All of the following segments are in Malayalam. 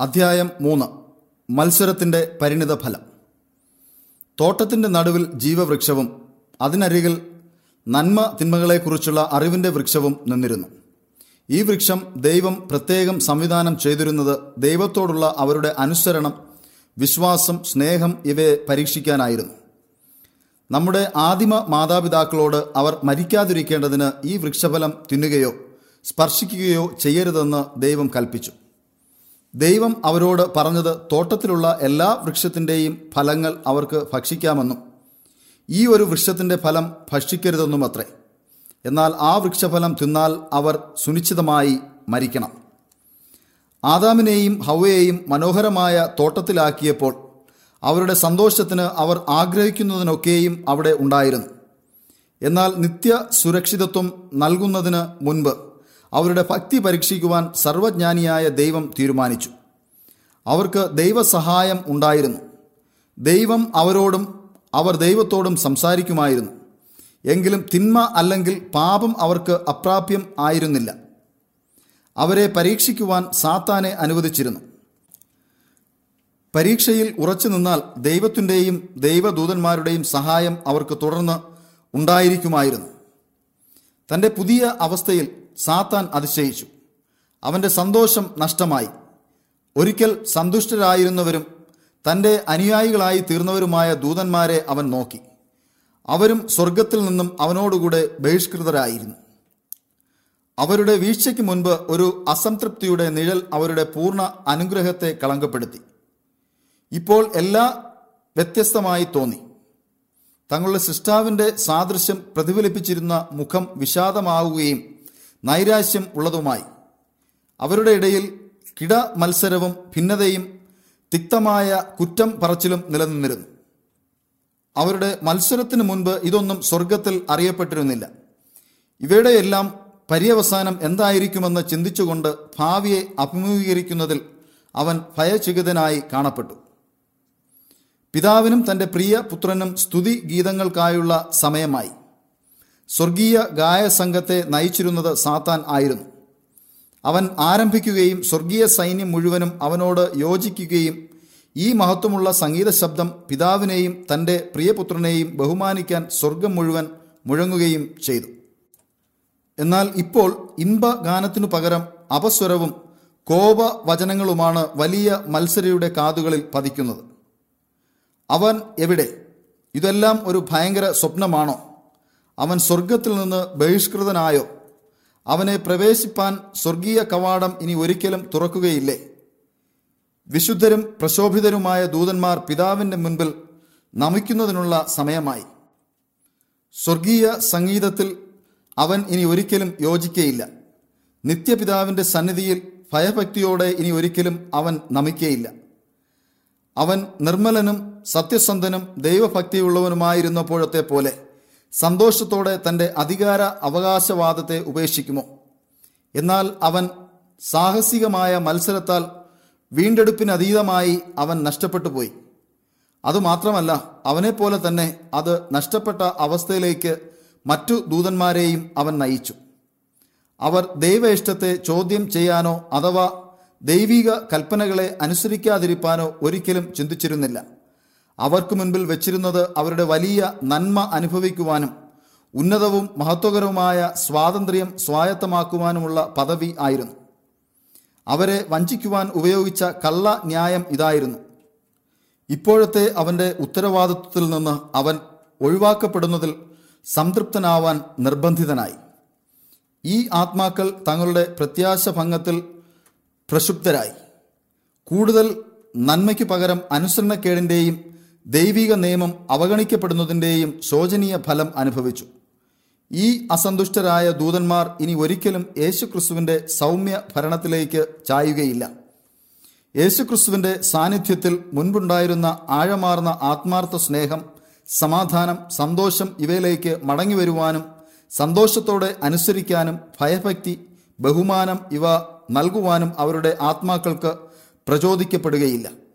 അധ്യായം മൂന്ന്. മത്സരത്തിന്റെ പരിണിത ഫലം. തോട്ടത്തിന്റെ നടുവിൽ ജീവവൃക്ഷവും അതിനരികിൽ നന്മ തിന്മകളെക്കുറിച്ചുള്ള അറിവിന്റെ വൃക്ഷവും നിന്നിരുന്നു. ഈ വൃക്ഷം ദൈവം പ്രത്യേകം സംവിധാനം ചെയ്തിരുന്നത് ദൈവത്തോടുള്ള അവരുടെ അനുസരണം വിശ്വാസം സ്നേഹം ഇവയെ പരീക്ഷിക്കാനായിരുന്നു. നമ്മുടെ ആദിമ മാതാപിതാക്കളോട് അവർ മരിക്കാതിരിക്കേണ്ടതിന് ഈ വൃക്ഷഫലം തിന്നുകയോ സ്പർശിക്കുകയോ ചെയ്യരുതെന്ന് ദൈവം കൽപ്പിച്ചു. ദൈവം അവരോട് പറഞ്ഞത് തോട്ടത്തിലുള്ള എല്ലാ വൃക്ഷത്തിന്റെയും ഫലങ്ങൾ അവർക്ക് ഭക്ഷിക്കാമെന്നും ഈ ഒരു വൃക്ഷത്തിന്റെ ഫലം ഭക്ഷിക്കരുതെന്നും അത്രേ എന്നാൽ ആ വൃക്ഷഫലം തിന്നാൽ അവർ സുനിശ്ചിതമായി മരിക്കണം. ആദാമിനെയും ഹവയെയും മനോഹരമായ തോട്ടത്തിലാക്കിയപ്പോൾ അവരുടെ സന്തോഷത്തിന് അവർ ആഗ്രഹിക്കുന്നതിനൊക്കെയും അവിടെ ഉണ്ടായിരുന്നു. എന്നാൽ നിത്യ സുരക്ഷിതത്വം നൽകുന്നതിന് മുൻപ് അവരുടെ ഭക്തി പരീക്ഷിക്കുവാൻ സർവജ്ഞാനിയായ ദൈവം തീരുമാനിച്ചു. അവർക്ക് ദൈവസഹായം ഉണ്ടായിരുന്നു. ദൈവം അവരോടും അവർ ദൈവത്തോടും സംസാരിക്കുമായിരുന്നു. എങ്കിലും തിന്മ അല്ലെങ്കിൽ പാപം അവർക്ക് അപ്രാപ്യം ആയിരുന്നില്ല. അവരെ പരീക്ഷിക്കുവാൻ സാത്താനെ അനുവദിച്ചിരുന്നു. പരീക്ഷയിൽ ഉറച്ചു നിന്നാൽ ദൈവത്തിന്റെയും ദൈവദൂതന്മാരുടെയും സഹായം അവർക്ക് തുടർന്ന് ഉണ്ടായിരിക്കുമായിരുന്നു. തന്റെ പുതിയ അവസ്ഥയിൽ സാത്താൻ അതിശയിച്ചു. അവന്റെ സന്തോഷം നഷ്ടമായി. ഒരിക്കൽ സന്തുഷ്ടരായിരുന്നവരും തന്റെ അനുയായികളായി തീർന്നവരുമായ ദൂതന്മാരെ അവൻ നോക്കി. അവരും സ്വർഗത്തിൽ നിന്നും അവനോടുകൂടെ ബഹിഷ്കൃതരായിരുന്നു. അവരുടെ വീഴ്ചയ്ക്ക് മുൻപ് ഒരു അസംതൃപ്തിയുടെ നിഴൽ അവരുടെ പൂർണ അനുഗ്രഹത്തെ കളങ്കപ്പെടുത്തി. ഇപ്പോൾ എല്ലാ വ്യത്യസ്തമായി തോന്നി. തങ്ങളുടെ സൃഷ്ടാവിന്റെ സാദൃശ്യം പ്രതിഫലിപ്പിച്ചിരുന്ന മുഖം വിഷാദമാവുകയും നൈരാശ്യം ഉള്ളതുമായി. അവരുടെ ഇടയിൽ കിട മത്സരവും ഭിന്നതയും തിക്തമായ കുറ്റം പറച്ചിലും നിലനിന്നിരുന്നു. അവരുടെ മത്സരത്തിന് മുൻപ് ഇതൊന്നും സ്വർഗത്തിൽ അറിയപ്പെട്ടിരുന്നില്ല. ഇവയുടെയെല്ലാം പര്യവസാനം എന്തായിരിക്കുമെന്ന് ചിന്തിച്ചുകൊണ്ട് ഭാവിയെ അഭിമുഖീകരിക്കുന്നതിൽ അവൻ ഭയചികിതനായി കാണപ്പെട്ടു. പിതാവിനും തന്റെ പ്രിയ പുത്രനും സ്തുതി ഗീതങ്ങൾക്കായുള്ള സമയമായി. സ്വർഗീയ ഗായ ഗായസംഘത്തെ നയിച്ചിരുന്നത് സാത്താൻ ആയിരുന്നു. അവൻ ആരംഭിക്കുകയും സ്വർഗീയ സൈന്യം മുഴുവനും അവനോട് യോജിക്കുകയും ഈ മഹത്വമുള്ള സംഗീത ശബ്ദം പിതാവിനെയും തന്റെ പ്രിയപുത്രനെയും ബഹുമാനിക്കാൻ സ്വർഗം മുഴുവൻ മുഴങ്ങുകയും ചെയ്തു. എന്നാൽ ഇപ്പോൾ ഇമ്പ ഗാനത്തിനു പകരം അപസ്വരവും കോപ വചനങ്ങളുമാണ് വലിയ മത്സരയുടെ കാതുകളിൽ പതിക്കുന്നത്. അവൻ എവിടെ? ഇതെല്ലാം ഒരു ഭയങ്കര സ്വപ്നമാണോ? അവൻ സ്വർഗത്തിൽ നിന്ന് ബഹിഷ്കൃതനായോ? അവനെ പ്രവേശിപ്പാൻ സ്വർഗീയ കവാടം ഇനി ഒരിക്കലും തുറക്കുകയില്ലേ? വിശുദ്ധരും പ്രശോഭിതരുമായ ദൂതന്മാർ പിതാവിന്റെ മുൻപിൽ നമിക്കുന്നതിനുള്ള സമയമായി. സ്വർഗീയ സംഗീതത്തിൽ അവൻ ഇനി ഒരിക്കലും യോജിക്കയില്ല. നിത്യപിതാവിന്റെ സന്നിധിയിൽ ഭയഭക്തിയോടെ ഇനി ഒരിക്കലും അവൻ നമിക്കയില്ല. അവൻ നിർമ്മലനും സത്യസന്ധനും ദൈവഭക്തിയുള്ളവനുമായിരുന്നപ്പോഴത്തെ പോലെ സന്തോഷത്തോടെ തന്റെ അധികാര അവകാശവാദത്തെ ഉപേക്ഷിക്കുമോ? എന്നാൽ അവൻ സാഹസികമായ മത്സരത്താൽ വീണ്ടെടുപ്പിനതീതമായി അവൻ നഷ്ടപ്പെട്ടു പോയി അതുമാത്രമല്ല അവനെപ്പോലെ തന്നെ അത് നഷ്ടപ്പെട്ട അവസ്ഥയിലേക്ക് മറ്റു ദൂതന്മാരെയും അവൻ നയിച്ചു. അവർ ദൈവ ഇഷ്ടത്തെ ചോദ്യം ചെയ്യാനോ അഥവാ ദൈവിക കൽപ്പനകളെ അനുസരിക്കാതിരിപ്പാനോ ഒരിക്കലും ചിന്തിച്ചിരുന്നില്ല. അവർക്ക് മുൻപിൽ വെച്ചിരുന്നത് അവരുടെ വലിയ നന്മ അനുഭവിക്കുവാനും ഉന്നതവും മഹത്വകരവുമായ സ്വാതന്ത്ര്യം സ്വായത്തമാക്കുവാനുമുള്ള പദവി ആയിരുന്നു. അവരെ വഞ്ചിക്കുവാൻ ഉപയോഗിച്ച കള്ള ന്യായം ഇതായിരുന്നു. ഇപ്പോഴത്തെ അവന്റെ ഉത്തരവാദിത്വത്തിൽ നിന്ന് അവൻ ഒഴിവാക്കപ്പെടുന്നതിൽ സംതൃപ്തനാവാൻ നിർബന്ധിതനായി. ഈ ആത്മാക്കൾ തങ്ങളുടെ പ്രത്യാശ ഭംഗത്തിൽ പ്രക്ഷുബ്ധരായി. കൂടുതൽ നന്മയ്ക്ക് പകരം അനുസരണക്കേടിന്റെയും ദൈവിക നിയമം അവഗണിക്കപ്പെടുന്നതിന്റെയും ശോചനീയ ഫലം അനുഭവിച്ചു. ഈ അസന്തുഷ്ടരായ ദൂതന്മാർ ഇനി ഒരിക്കലും യേശുക്രിസ്തുവിന്റെ സൗമ്യ ഭരണത്തിലേക്ക് ചായുകയില്ല. യേശുക്രിസ്തുവിന്റെ സാന്നിധ്യത്തിൽ മുൻപുണ്ടായിരുന്ന ആഴമാർന്ന ആത്മാർത്ഥ സ്നേഹം സമാധാനം സന്തോഷം ഇവയിലേക്ക് മടങ്ങി വരുവാനും സന്തോഷത്തോടെ അനുസരിക്കാനും ഭയഭക്തി ബഹുമാനം ഇവ നൽകുവാനും അവരുടെ ആത്മാക്കൾക്ക് പ്രചോദിക്കപ്പെടുകയില്ല.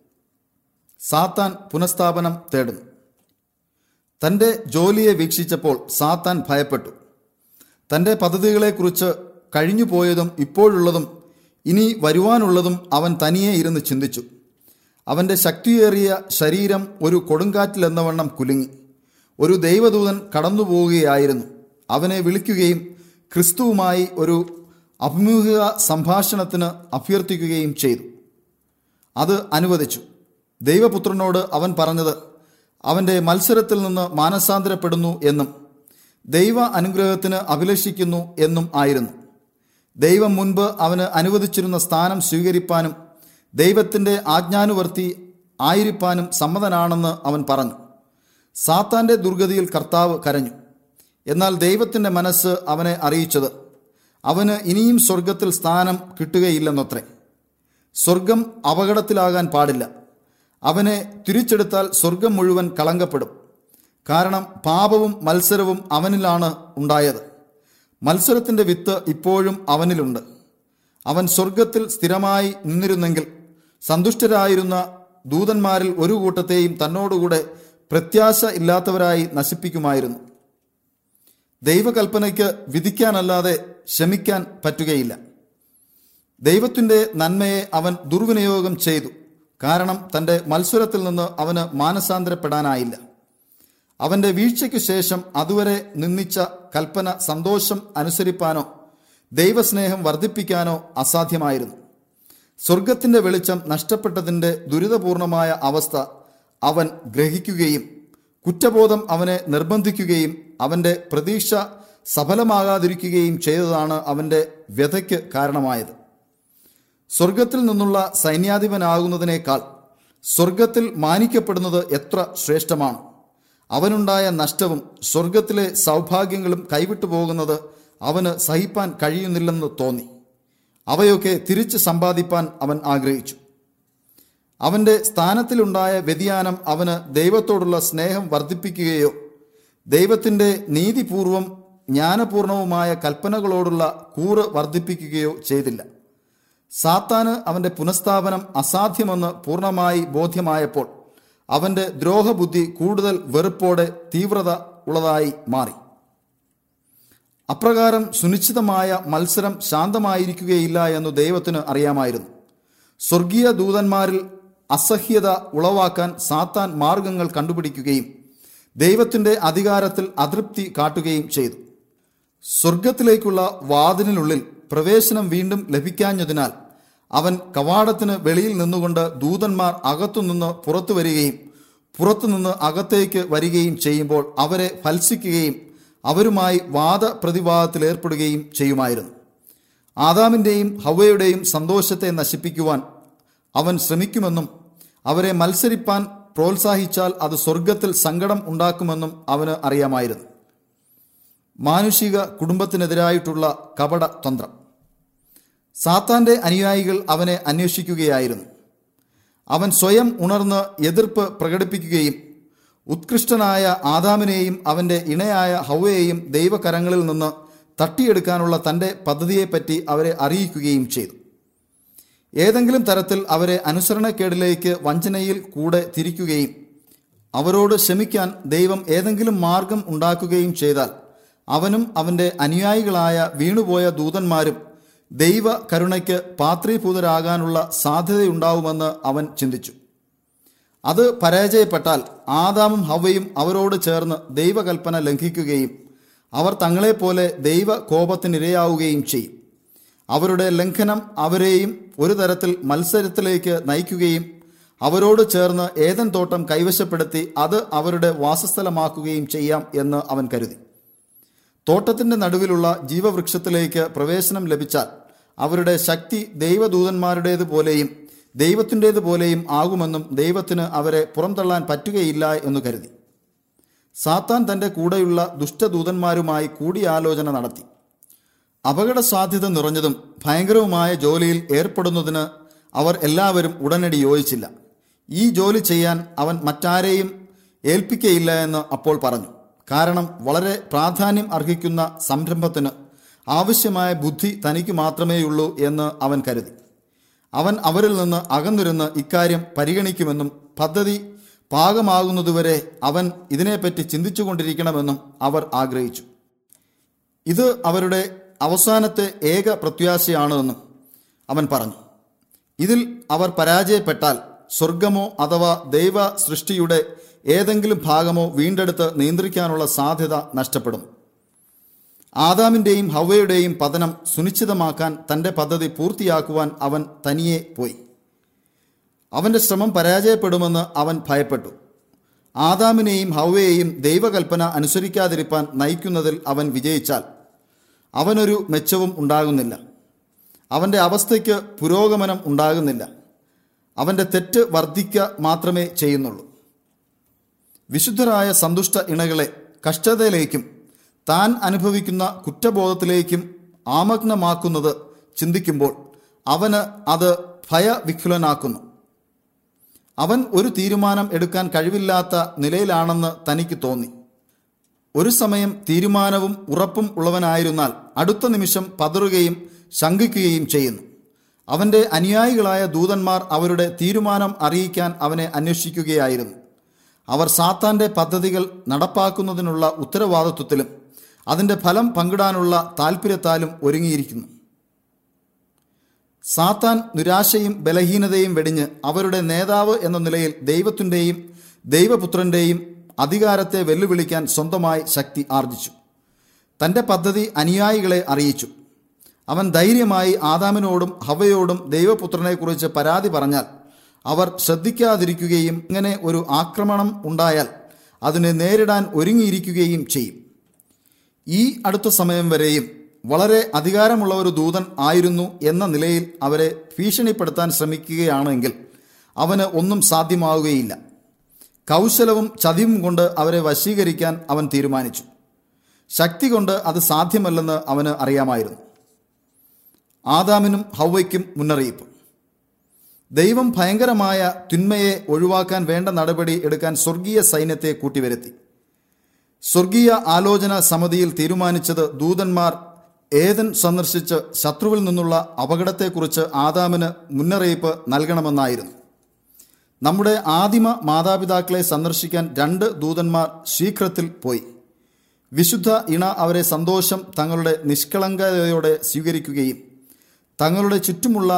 സാത്താൻ പുനഃസ്ഥാപനം തേടുന്നു. തന്റെ ജോലിയെ വീക്ഷിച്ചപ്പോൾ സാത്താൻ ഭയപ്പെട്ടു. തന്റെ പദ്ധതികളെക്കുറിച്ച് കഴിഞ്ഞു പോയതും ഇപ്പോഴുള്ളതും ഇനി വരുവാനുള്ളതും അവൻ തനിയെ ഇരുന്ന് ചിന്തിച്ചു. അവന്റെ ശക്തിയേറിയ ശരീരം ഒരു കൊടുങ്കാറ്റിലെന്നവണ്ണം കുലുങ്ങി. ഒരു ദൈവദൂതൻ കടന്നുപോവുകയായിരുന്നു. അവനെ വിളിക്കുകയും ക്രിസ്തുവുമായി ഒരു അഭിമുഖ സംഭാഷണത്തിന് അഭ്യർത്ഥിക്കുകയും ചെയ്തു. അത് അനുവദിച്ചു. ദൈവപുത്രനോട് അവൻ പറഞ്ഞത് അവന്റെ മത്സരത്തിൽ നിന്ന് മാനസാന്തരപ്പെടുന്നു എന്നും ദൈവ അനുഗ്രഹത്തിന് അഭിലഷിക്കുന്നു എന്നും ആയിരുന്നു. ദൈവം മുൻപ് അവന് അനുവദിച്ചിരുന്ന സ്ഥാനം സ്വീകരിപ്പാനും ദൈവത്തിന്റെ ആജ്ഞാനുവർത്തി ആയിരിക്കാനും സമ്മതനാണെന്ന് അവൻ പറഞ്ഞു. സാത്താന്റെ ദുർഗതിയിൽ കർത്താവ് കരഞ്ഞു. എന്നാൽ ദൈവത്തിന്റെ മനസ്സ് അവനെ അറിയിച്ചത് അവന് ഇനിയും സ്വർഗത്തിൽ സ്ഥാനം കിട്ടുകയില്ലെന്നത്രേ. സ്വർഗം അപകടത്തിലാകാൻ പാടില്ല. അവനെ തിരിച്ചെടുത്താൽ സ്വർഗം മുഴുവൻ കളങ്കപ്പെടും കാരണം പാപവും മത്സരവും അവനിലാണ് ഉണ്ടായത്. മത്സരത്തിന്റെ വിത്ത് ഇപ്പോഴും അവനിലുണ്ട്. അവൻ സ്വർഗത്തിൽ സ്ഥിരമായി നിന്നിരുന്നെങ്കിൽ സന്തുഷ്ടരായിരുന്ന ദൂതന്മാരിൽ ഒരു കൂട്ടത്തെയും തന്നോടുകൂടെ പ്രത്യാശ ഇല്ലാത്തവരായി നശിപ്പിക്കുമായിരുന്നു. ദൈവകൽപ്പനയ്ക്ക് വിധിക്കാനല്ലാതെ ശമിക്കാൻ പറ്റുകയില്ല. ദൈവത്തിന്റെ നന്മയെ അവൻ ദുർവിനിയോഗം ചെയ്തു. കാരണം തന്റെ മത്സരത്തിൽ നിന്ന് അവന് മാനസാന്തരപ്പെടാനായില്ല. അവന്റെ വീഴ്ചയ്ക്ക് ശേഷം അതുവരെ നിന്ദിച്ച കൽപ്പന സന്തോഷം അനുസരിപ്പാനോ ദൈവസ്നേഹം വർദ്ധിപ്പിക്കാനോ അസാധ്യമായിരുന്നു. സ്വർഗത്തിന്റെ വെളിച്ചം നഷ്ടപ്പെട്ടതിന്റെ ദുരിതപൂർണമായ അവസ്ഥ അവൻ ഗ്രഹിക്കുകയും കുറ്റബോധം അവനെ നിർബന്ധിക്കുകയും അവന്റെ പ്രതീക്ഷ സഫലമാകാതിരിക്കുകയും ചെയ്തതാണ് അവന്റെ വ്യഥയ്ക്ക് കാരണമായത്. സ്വർഗത്തിൽ നിന്നുള്ള സൈന്യാധിപനാകുന്നതിനേക്കാൾ സ്വർഗത്തിൽ മാനിക്കപ്പെടുന്നത് എത്ര ശ്രേഷ്ഠമാണ്. അവനുണ്ടായ നഷ്ടവും സ്വർഗത്തിലെ സൗഭാഗ്യങ്ങളും കൈവിട്ടു പോകുന്നത് അവന് സഹിപ്പാൻ കഴിയുന്നില്ലെന്ന് തോന്നി. അവയൊക്കെ തിരിച്ച് സമ്പാദിപ്പാൻ അവൻ ആഗ്രഹിച്ചു. അവന്റെ സ്ഥാനത്തിലുണ്ടായ വ്യതിയാനം അവന് ദൈവത്തോടുള്ള സ്നേഹം വർദ്ധിപ്പിക്കുകയോ ദൈവത്തിന്റെ നീതിപൂർവം ജ്ഞാനപൂർണവുമായ കൽപ്പനകളോടുള്ള കൂറ് വർദ്ധിപ്പിക്കുകയോ ചെയ്തില്ല. സാത്താന് അവന്റെ പുനഃസ്ഥാപനം അസാധ്യമെന്ന് പൂർണമായി ബോധ്യമായപ്പോൾ അവന്റെ ദ്രോഹബുദ്ധി കൂടുതൽ വെറുപ്പോടെ തീവ്രത ഉള്ളതായി മാറി. അപ്രകാരം സുനിശ്ചിതമായ മത്സരം ശാന്തമായിരിക്കുകയില്ല എന്ന് ദൈവത്തിന് അറിയാമായിരുന്നു. സ്വർഗീയ ദൂതന്മാരിൽ അസഹ്യത ഉളവാക്കാൻ സാത്താൻ മാർഗങ്ങൾ കണ്ടുപിടിക്കുകയും ദൈവത്തിന്റെ അധികാരത്തിൽ അതൃപ്തി കാട്ടുകയും ചെയ്തു. സ്വർഗത്തിലേക്കുള്ള വാതിലിനുള്ളിൽ പ്രവേശനം വീണ്ടും ലഭിക്കാഞ്ഞതിനാൽ അവൻ കവാടത്തിന് വെളിയിൽ നിന്നുകൊണ്ട് ദൂതന്മാർ അകത്തുനിന്ന് പുറത്തു വരികയും പുറത്തുനിന്ന് അകത്തേക്ക് വരികയും ചെയ്യുമ്പോൾ അവരെ ഫത്സിക്കുകയും അവരുമായി വാദപ്രതിവാദത്തിൽ ഏർപ്പെടുകയും ചെയ്യുമായിരുന്നു. ആദാമിന്റെയും ഹവയുടെയും സന്തോഷത്തെ നശിപ്പിക്കുവാൻ അവൻ ശ്രമിക്കുമെന്നും അവരെ മത്സരിപ്പാൻ പ്രോത്സാഹിച്ചാൽ അത് സ്വർഗത്തിൽ സങ്കടം ഉണ്ടാക്കുമെന്നും അവന് അറിയാമായിരുന്നു. മാനുഷിക കുടുംബത്തിനെതിരായിട്ടുള്ള കപട തന്ത്രം സാത്താന്റെ അനുയായികൾ അവനെ അന്വേഷിക്കുകയായിരുന്നു. അവൻ സ്വയം ഉണർന്ന് എതിർപ്പ് പ്രകടിപ്പിക്കുകയും ഉത്കൃഷ്ടനായ ആദാമിനെയും അവന്റെ ഇണയായ ഹൗവയെയും ദൈവകരങ്ങളിൽ നിന്ന് തട്ടിയെടുക്കാനുള്ള തന്റെ പദ്ധതിയെപ്പറ്റി അവരെ അറിയിക്കുകയും ചെയ്തു. ഏതെങ്കിലും തരത്തിൽ അവരെ അനുസരണക്കേടിലേക്ക് വഞ്ചനയിൽ കൂടെ തിരിക്കുകയും അവരോട് ക്ഷമിക്കാൻ ദൈവം ഏതെങ്കിലും മാർഗം ഉണ്ടാക്കുകയും ചെയ്താൽ അവനും അവന്റെ അനുയായികളായ വീണുപോയ ദൂതന്മാരും ദൈവ കരുണയ്ക്ക് പാത്രീഭൂതരാകാനുള്ള സാധ്യതയുണ്ടാവുമെന്ന് അവൻ ചിന്തിച്ചു. അത് പരാജയപ്പെട്ടാൽ ആദാമും ഹവയും അവരോട് ചേർന്ന് ദൈവകൽപ്പന ലംഘിക്കുകയും അവർ തങ്ങളെപ്പോലെ ദൈവ കോപത്തിനിരയാവുകയും ചെയ്യും. അവരുടെ ലംഘനം അവരെയും ഒരു തരത്തിൽ മത്സരത്തിലേക്ക് നയിക്കുകയും അവരോട് ചേർന്ന് ഏതൻ തോട്ടം കൈവശപ്പെടുത്തി അത് അവരുടെ വാസസ്ഥലമാക്കുകയും ചെയ്യാം എന്ന് അവൻ കരുതി. തോട്ടത്തിന്റെ നടുവിലുള്ള ജീവവൃക്ഷത്തിലേക്ക് പ്രവേശനം ലഭിച്ചാൽ അവരുടെ ശക്തി ദൈവദൂതന്മാരുടേത് പോലെയും ദൈവത്തിന്റേത് പോലെയും ആകുമെന്നും ദൈവത്തിന് അവരെ പുറംതള്ളാൻ പറ്റുകയില്ല എന്ന് കരുതി. സാത്താൻ തന്റെ കൂടെയുള്ള ദുഷ്ടദൂതന്മാരുമായി കൂടിയാലോചന നടത്തി. അപകട സാധ്യത നിറഞ്ഞതും ഭയങ്കരവുമായ ജോലിയിൽ ഏർപ്പെടുന്നതിന് അവർ എല്ലാവരും ഉടനടി യോജിച്ചില്ല. ഈ ജോലി ചെയ്യാൻ അവൻ മറ്റാരെയും ഏൽപ്പിക്കയില്ല എന്ന് അപ്പോൾ പറഞ്ഞു. കാരണം വളരെ പ്രാധാന്യം അർഹിക്കുന്ന സംരംഭത്തിന് ആവശ്യമായ ബുദ്ധി തനിക്ക് മാത്രമേയുള്ളൂ എന്ന് അവൻ കരുതി. അവൻ അവരിൽ നിന്ന് അകന്നിരുന്ന് ഇക്കാര്യം പരിഗണിക്കുമെന്നും പദ്ധതി പാകമാകുന്നതുവരെ അവൻ ഇതിനെപ്പറ്റി ചിന്തിച്ചുകൊണ്ടിരിക്കണമെന്നും അവർ ആഗ്രഹിച്ചു. ഇത് അവരുടെ അവസാനത്തെ ഏക പ്രത്യാശയാണെന്നും അവൻ പറഞ്ഞു. ഇതിൽ അവർ പരാജയപ്പെട്ടാൽ സ്വർഗമോ അഥവാ ദൈവ സൃഷ്ടിയുടെ ഏതെങ്കിലും ഭാഗമോ വീണ്ടെടുത്ത് നിയന്ത്രിക്കാനുള്ള സാധ്യത നഷ്ടപ്പെടും. ആദാമിന്റെയും ഹവയുടെയും പതനം സുനിശ്ചിതമാക്കാൻ തന്റെ പദ്ധതി പൂർത്തിയാക്കുവാൻ അവൻ തനിയെ പോയി. അവന്റെ ശ്രമം പരാജയപ്പെടുമെന്ന് അവൻ ഭയപ്പെട്ടു. ആദാമിനെയും ഹവയെയും ദൈവകൽപ്പന അനുസരിക്കാതിരിപ്പാൻ നയിക്കുന്നതിൽ അവൻ വിജയിച്ചാൽ അവനൊരു മെച്ചവും ഉണ്ടാകുന്നില്ല. അവന്റെ അവസ്ഥയ്ക്ക് പുരോഗമനം ഉണ്ടാകുന്നില്ല. അവന്റെ തെറ്റ് വർദ്ധിക്കുക മാത്രമേ ചെയ്യുന്നുള്ളൂ. വിശുദ്ധരായ സന്തുഷ്ട ഇണകളെ കഷ്ടതയിലേക്കും താൻ അനുഭവിക്കുന്ന കുറ്റബോധത്തിലേക്കും ആമഗ്നമാക്കുന്നത് ചിന്തിക്കുമ്പോൾ അവന് അത് ഭയവിഖുലനാക്കുന്നു അവൻ ഒരു തീരുമാനം എടുക്കാൻ കഴിവില്ലാത്ത നിലയിലാണെന്ന് തനിക്ക് തോന്നി. ഒരു സമയം തീരുമാനവും ഉറപ്പും ഉള്ളവനായിരുന്നാൽ അടുത്ത നിമിഷം പതറുകയും ശങ്കിക്കുകയും ചെയ്യുന്നു. അവന്റെ അനുയായികളായ ദൂതന്മാർ അവരുടെ തീരുമാനം അറിയിക്കാൻ അവനെ അന്വേഷിക്കുകയായിരുന്നു. അവർ സാത്താന്റെ പദ്ധതികൾ നടപ്പാക്കുന്നതിനുള്ള ഉത്തരവാദിത്വത്തിലും അതിന്റെ ഫലം പങ്കിടാനുള്ള താൽപ്പര്യത്താലും ഒരുങ്ങിയിരിക്കുന്നു. സാത്താൻ നിരാശയും ബലഹീനതയും വെടിഞ്ഞ് അവരുടെ നേതാവ് എന്ന നിലയിൽ ദൈവത്തിന്റെയും ദൈവപുത്രന്റെയും അധികാരത്തെ വെല്ലുവിളിക്കാൻ സ്വന്തമായി ശക്തി ആർജിച്ചു. തന്റെ പദ്ധതി അനുയായികളെ അറിയിച്ചു. അവൻ ധൈര്യമായി ആദാമിനോടും ഹവയോടും ദൈവപുത്രനെക്കുറിച്ച് പരാതി പറഞ്ഞാൽ അവർ ശ്രദ്ധിക്കാതിരിക്കുകയും ഇങ്ങനെ ഒരു ആക്രമണം ഉണ്ടായാൽ അതിനെ നേരിടാൻ ഒരുങ്ങിയിരിക്കുകയും ചെയ്യും. ഈ അടുത്ത സമയം വരെയും വളരെ അധികാരമുള്ള ഒരു ദൂതൻ ആയിരുന്നു എന്ന നിലയിൽ അവരെ ഭീഷണിപ്പെടുത്താൻ ശ്രമിക്കുകയാണെങ്കിൽ അവന് ഒന്നും സാധ്യമാവുകയില്ല. കൗശലവും ചതിവും കൊണ്ട് അവരെ വശീകരിക്കാൻ അവൻ തീരുമാനിച്ചു. ശക്തി കൊണ്ട് അത് സാധ്യമല്ലെന്ന് അവന് അറിയാമായിരുന്നു. ആദാമിനും ഹൗവയ്ക്കും മുന്നറിയിപ്പ്. ദൈവം ഭയങ്കരമായ തിന്മയെ ഒഴിവാക്കാൻ വേണ്ട നടപടി എടുക്കാൻ സ്വർഗീയ സൈന്യത്തെ കൂട്ടിവരുത്തി. സ്വർഗീയ ആലോചന സമിതിയിൽ തീരുമാനിച്ചത് ദൂതന്മാർ ഏതൻ സന്ദർശിച്ച് ശത്രുവിൽ നിന്നുള്ള അപകടത്തെക്കുറിച്ച് ആദാമിന് മുന്നറിയിപ്പ് നൽകണമെന്നായിരുന്നു. നമ്മുടെ ആദിമ മാതാപിതാക്കളെ സന്ദർശിക്കാൻ രണ്ട് ദൂതന്മാർ ശീഘ്രത്തിൽ പോയി. വിശുദ്ധ ഇണ അവരെ സന്തോഷം തങ്ങളുടെ നിഷ്കളങ്കതയോടെ സ്വീകരിക്കുകയും തങ്ങളുടെ ചുറ്റുമുള്ള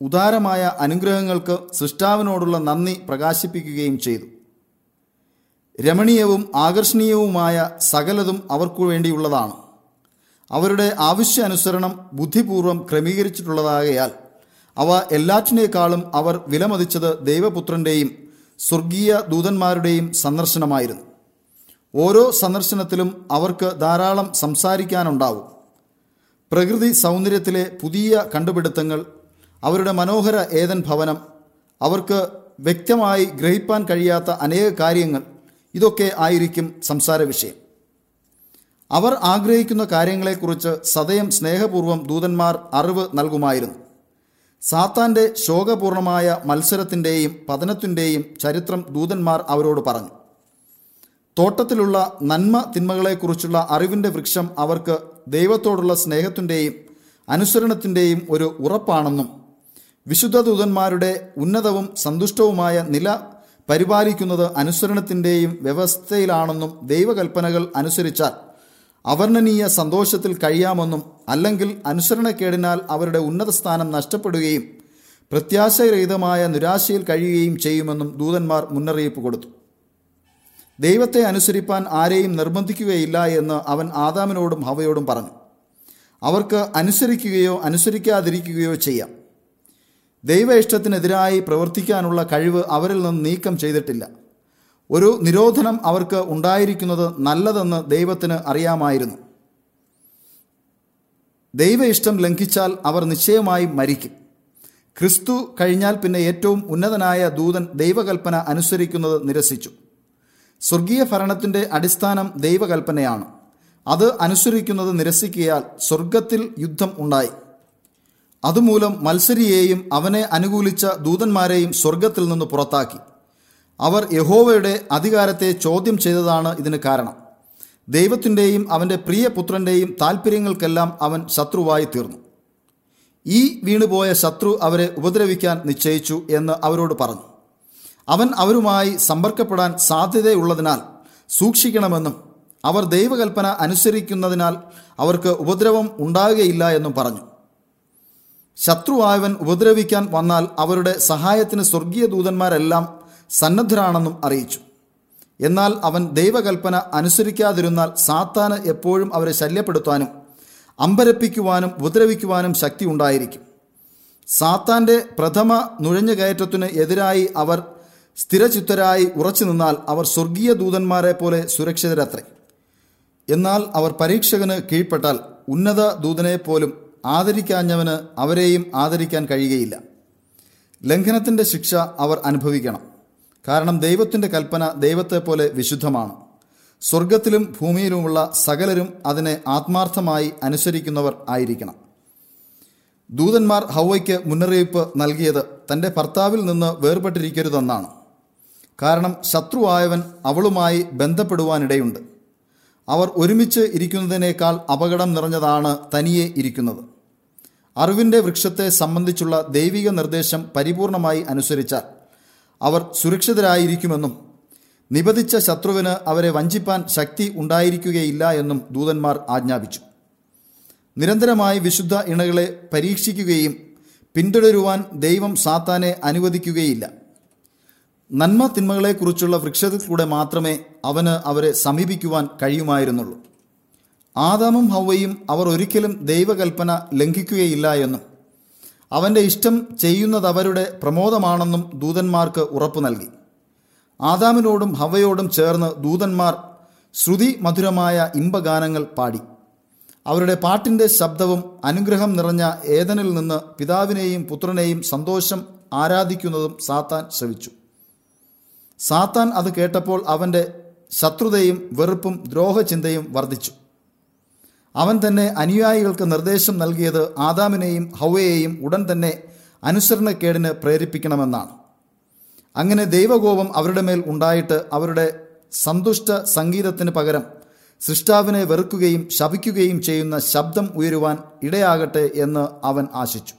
ഉദാരമായ അനുഗ്രഹങ്ങൾക്ക് സൃഷ്ടാവിനോടുള്ള നന്ദി പ്രകാശിപ്പിക്കുകയും ചെയ്തു. രമണീയവും ആകർഷണീയവുമായ സകലതും അവർക്കു വേണ്ടിയുള്ളതാണ്. അവരുടെ ആവശ്യാനുസരണം ബുദ്ധിപൂർവം ക്രമീകരിച്ചിട്ടുള്ളതാകയാൽ അവ എല്ലാറ്റിനേക്കാളും അവർ വിലമതിച്ചത് ദൈവപുത്രന്റെയും സ്വർഗീയ ദൂതന്മാരുടെയും സന്ദർശനമായിരുന്നു. ഓരോ സന്ദർശനത്തിലും അവർക്ക് ധാരാളം സംസാരിക്കാനുണ്ടാവും. പ്രകൃതി സൗന്ദര്യത്തിലെ പുതിയ കണ്ടുപിടുത്തങ്ങൾ അവരുടെ മനോഹര ഏതൻ ഭവനം അവർക്ക് വ്യക്തമായി ഗ്രഹിപ്പാൻ കഴിയാത്ത അനേക കാര്യങ്ങൾ ഇതൊക്കെ ആയിരിക്കും സംസാര വിഷയം. അവർ ആഗ്രഹിക്കുന്ന കാര്യങ്ങളെക്കുറിച്ച് സദയം സ്നേഹപൂർവം ദൂതന്മാർ അറിവ് നൽകുമായിരുന്നു. സാത്താന്റെ ശോകപൂർണമായ മത്സരത്തിന്റെയും പതനത്തിന്റെയും ചരിത്രം ദൂതന്മാർ അവരോട് പറഞ്ഞു. തോട്ടത്തിലുള്ള നന്മ തിന്മകളെക്കുറിച്ചുള്ള അറിവിന്റെ വൃക്ഷം അവർക്ക് ദൈവത്തോടുള്ള സ്നേഹത്തിന്റെയും അനുസരണത്തിന്റെയും ഒരു ഉറപ്പാണെന്നും വിശുദ്ധ ദൂതന്മാരുടെ ഉന്നതവും സന്തുഷ്ടവുമായ നില പരിപാലിക്കുന്നത് അനുസരണത്തിന്റെയും വ്യവസ്ഥയിലാണെന്നും ദൈവകൽപ്പനകൾ അനുസരിച്ചാൽ അവർണനീയ സന്തോഷത്തിൽ കഴിയാമെന്നും അല്ലെങ്കിൽ അനുസരണക്കേടിനാൽ അവരുടെ ഉന്നത സ്ഥാനം നഷ്ടപ്പെടുകയും പ്രത്യാശരഹിതമായ നിരാശയിൽ കഴിയുകയും ചെയ്യുമെന്നും ദൂതന്മാർ മുന്നറിയിപ്പ് കൊടുത്തു. ദൈവത്തെ അനുസരിപ്പാൻ ആരെയും നിർബന്ധിക്കുകയില്ല എന്ന് അവൻ ആദാമിനോടും ഹവയോടും പറഞ്ഞു. അവർക്ക് അനുസരിക്കുകയോ അനുസരിക്കാതിരിക്കുകയോ ചെയ്യാം. ദൈവ ഇഷ്ടത്തിനെതിരായി പ്രവർത്തിക്കാനുള്ള കഴിവ് അവരിൽ നിന്ന് നീക്കം ചെയ്തിട്ടില്ല. ഒരു നിരോധനം അവർക്ക് ഉണ്ടായിരിക്കുന്നത് നല്ലതെന്ന് ദൈവത്തിന് അറിയാമായിരുന്നു. ദൈവ ഇഷ്ടം ലംഘിച്ചാൽ അവർ നിശ്ചയമായും മരിക്കും. ക്രിസ്തു കഴിഞ്ഞാൽ പിന്നെ ഏറ്റവും ഉന്നതനായ ദൂതൻ ദൈവകൽപ്പന അനുസരിക്കുന്നത് നിരസിച്ചു. സ്വർഗീയ ഭരണത്തിന്റെ അടിസ്ഥാനം ദൈവകൽപ്പനയാണ്. അത് അനുസരിക്കുന്നത് നിരസിക്കിയാൽ സ്വർഗത്തിൽ യുദ്ധം ഉണ്ടായി. അതുമൂലം മത്സരിയെയും അവനെ അനുകൂലിച്ച ദൂതന്മാരെയും സ്വർഗത്തിൽ നിന്ന് പുറത്താക്കി. അവർ യഹോവയുടെ അധികാരത്തെ ചോദ്യം ചെയ്തതാണ് ഇതിന് കാരണം. ദൈവത്തിന്റെയും അവന്റെ പ്രിയപുത്രന്റെയും താൽപ്പര്യങ്ങൾക്കെല്ലാം അവൻ ശത്രുവായി തീർന്നു. ഈ വീണുപോയ ശത്രു അവരെ ഉപദ്രവിക്കാൻ നിശ്ചയിച്ചു എന്ന് അവരോട് പറഞ്ഞു. അവൻ അവരുമായി സമ്പർക്കപ്പെടാൻ സാധ്യതയുള്ളതിനാൽ സൂക്ഷിക്കണമെന്നും അവർ ദൈവകൽപ്പന അനുസരിക്കുന്നതിനാൽ അവർക്ക് ഉപദ്രവം ഉണ്ടാകുകയില്ല എന്നും പറഞ്ഞു. ശത്രുവായവൻ ഉപദ്രവിക്കാൻ വന്നാൽ അവരുടെ സഹായത്തിന് സ്വർഗീയ ദൂതന്മാരെല്ലാം സന്നദ്ധരാണെന്നും അറിയിച്ചു. എന്നാൽ അവൻ ദൈവകൽപ്പന അനുസരിക്കാതിരുന്നാൽ സാത്താന് എപ്പോഴും അവരെ ശല്യപ്പെടുത്താനും അമ്പരപ്പിക്കുവാനും ഉപദ്രവിക്കുവാനും ശക്തി ഉണ്ടായിരിക്കും. സാത്താന്റെ പ്രഥമ നുഴഞ്ഞുകയറ്റത്തിന് എതിരായി അവർ സ്ഥിരചിത്തരായി ഉറച്ചു നിന്നാൽ അവർ സ്വർഗീയ ദൂതന്മാരെ പോലെ സുരക്ഷിതരത്രേ. എന്നാൽ അവർ പരീക്ഷകന് കീഴ്പ്പെട്ടാൽ ഉന്നത ദൂതനെ പോലും ആദരിക്കാഞ്ഞവന് അവരെയും ആദരിക്കാൻ കഴിയുകയില്ല. ലംഘനത്തിന്റെ ശിക്ഷ അവർ അനുഭവിക്കണം. കാരണം ദൈവത്തിന്റെ കൽപ്പന ദൈവത്തെ പോലെ വിശുദ്ധമാണ്. സ്വർഗത്തിലും ഭൂമിയിലുമുള്ള സകലരും അതിനെ ആത്മാർത്ഥമായി അനുസരിക്കുന്നവർ ആയിരിക്കണം. ദൂതന്മാർ ഹൗവയ്ക്ക് മുന്നറിയിപ്പ് നൽകിയത് തന്റെ ഭർത്താവിൽ നിന്ന് വേർപെട്ടിരിക്കരുതെന്നാണ്. കാരണം ശത്രുവായവൻ അവളുമായി ബന്ധപ്പെടുവാനിടയുണ്ട്. അവർ ഒരുമിച്ച് ഇരിക്കുന്നതിനേക്കാൾ അപകടം നിറഞ്ഞതാണ് തനിയെ ഇരിക്കുന്നത്. അറിവിന്റെ വൃക്ഷത്തെ സംബന്ധിച്ചുള്ള ദൈവിക നിർദ്ദേശം പരിപൂർണമായി അനുസരിച്ചാൽ അവർ സുരക്ഷിതരായിരിക്കുമെന്നും നിബദിച്ച ശത്രുവിന് അവരെ വഞ്ചിപ്പാൻ ശക്തി ഉണ്ടായിരിക്കുകയില്ല എന്നും ദൂതന്മാർ ആജ്ഞാപിച്ചു. നിരന്തരമായി വിശുദ്ധ ഇണകളെ പരീക്ഷിക്കുകയും പിന്തുടരുവാൻ ദൈവം സാത്താനെ അനുവദിക്കുകയില്ല. നന്മ തിന്മകളെക്കുറിച്ചുള്ള വൃക്ഷത്തിൽ കൂടെ മാത്രമേ അവന് അവരെ സമീപിക്കുവാൻ കഴിയുമായിരുന്നുള്ളൂ. ആദാമും ഹൗവയും അവർ ഒരിക്കലും ദൈവകൽപ്പന ലംഘിക്കുകയില്ല എന്നും അവന്റെ ഇഷ്ടം ചെയ്യുന്നതവരുടെ പ്രമോദമാണെന്നും ദൂതന്മാർക്ക് ഉറപ്പു നൽകി. ആദാമിനോടും ഹവയോടും ചേർന്ന് ദൂതന്മാർ ശ്രുതി മധുരമായ ഇമ്പഗാനങ്ങൾ പാടി. അവരുടെ പാട്ടിന്റെ ശബ്ദവും അനുഗ്രഹം നിറഞ്ഞ ഏതനിൽ നിന്ന് പിതാവിനെയും പുത്രനെയും സന്തോഷം ആരാധിക്കുന്നതും സാത്താൻ ശ്രവിച്ചു. സാത്താൻ അത് കേട്ടപ്പോൾ അവന്റെ ശത്രുതയും വെറുപ്പും ദ്രോഹചിന്തയും വർദ്ധിച്ചു. അവൻ തന്നെ അനുയായികൾക്ക് നിർദ്ദേശം നൽകിയത് ആദാമിനെയും ഹൗവയെയും ഉടൻ തന്നെ അനുസരണക്കേടിന് പ്രേരിപ്പിക്കണമെന്നാണ്. അങ്ങനെ ദൈവകോപം അവരുടെ മേൽ ഉണ്ടായിട്ട് അവരുടെ സന്തുഷ്ട സംഗീതത്തിന് പകരം സൃഷ്ടാവിനെ വെറുക്കുകയും ശപിക്കുകയും ചെയ്യുന്ന ശബ്ദം ഉയരുവാൻ ഇടയാകട്ടെ എന്ന് അവൻ ആശിച്ചു.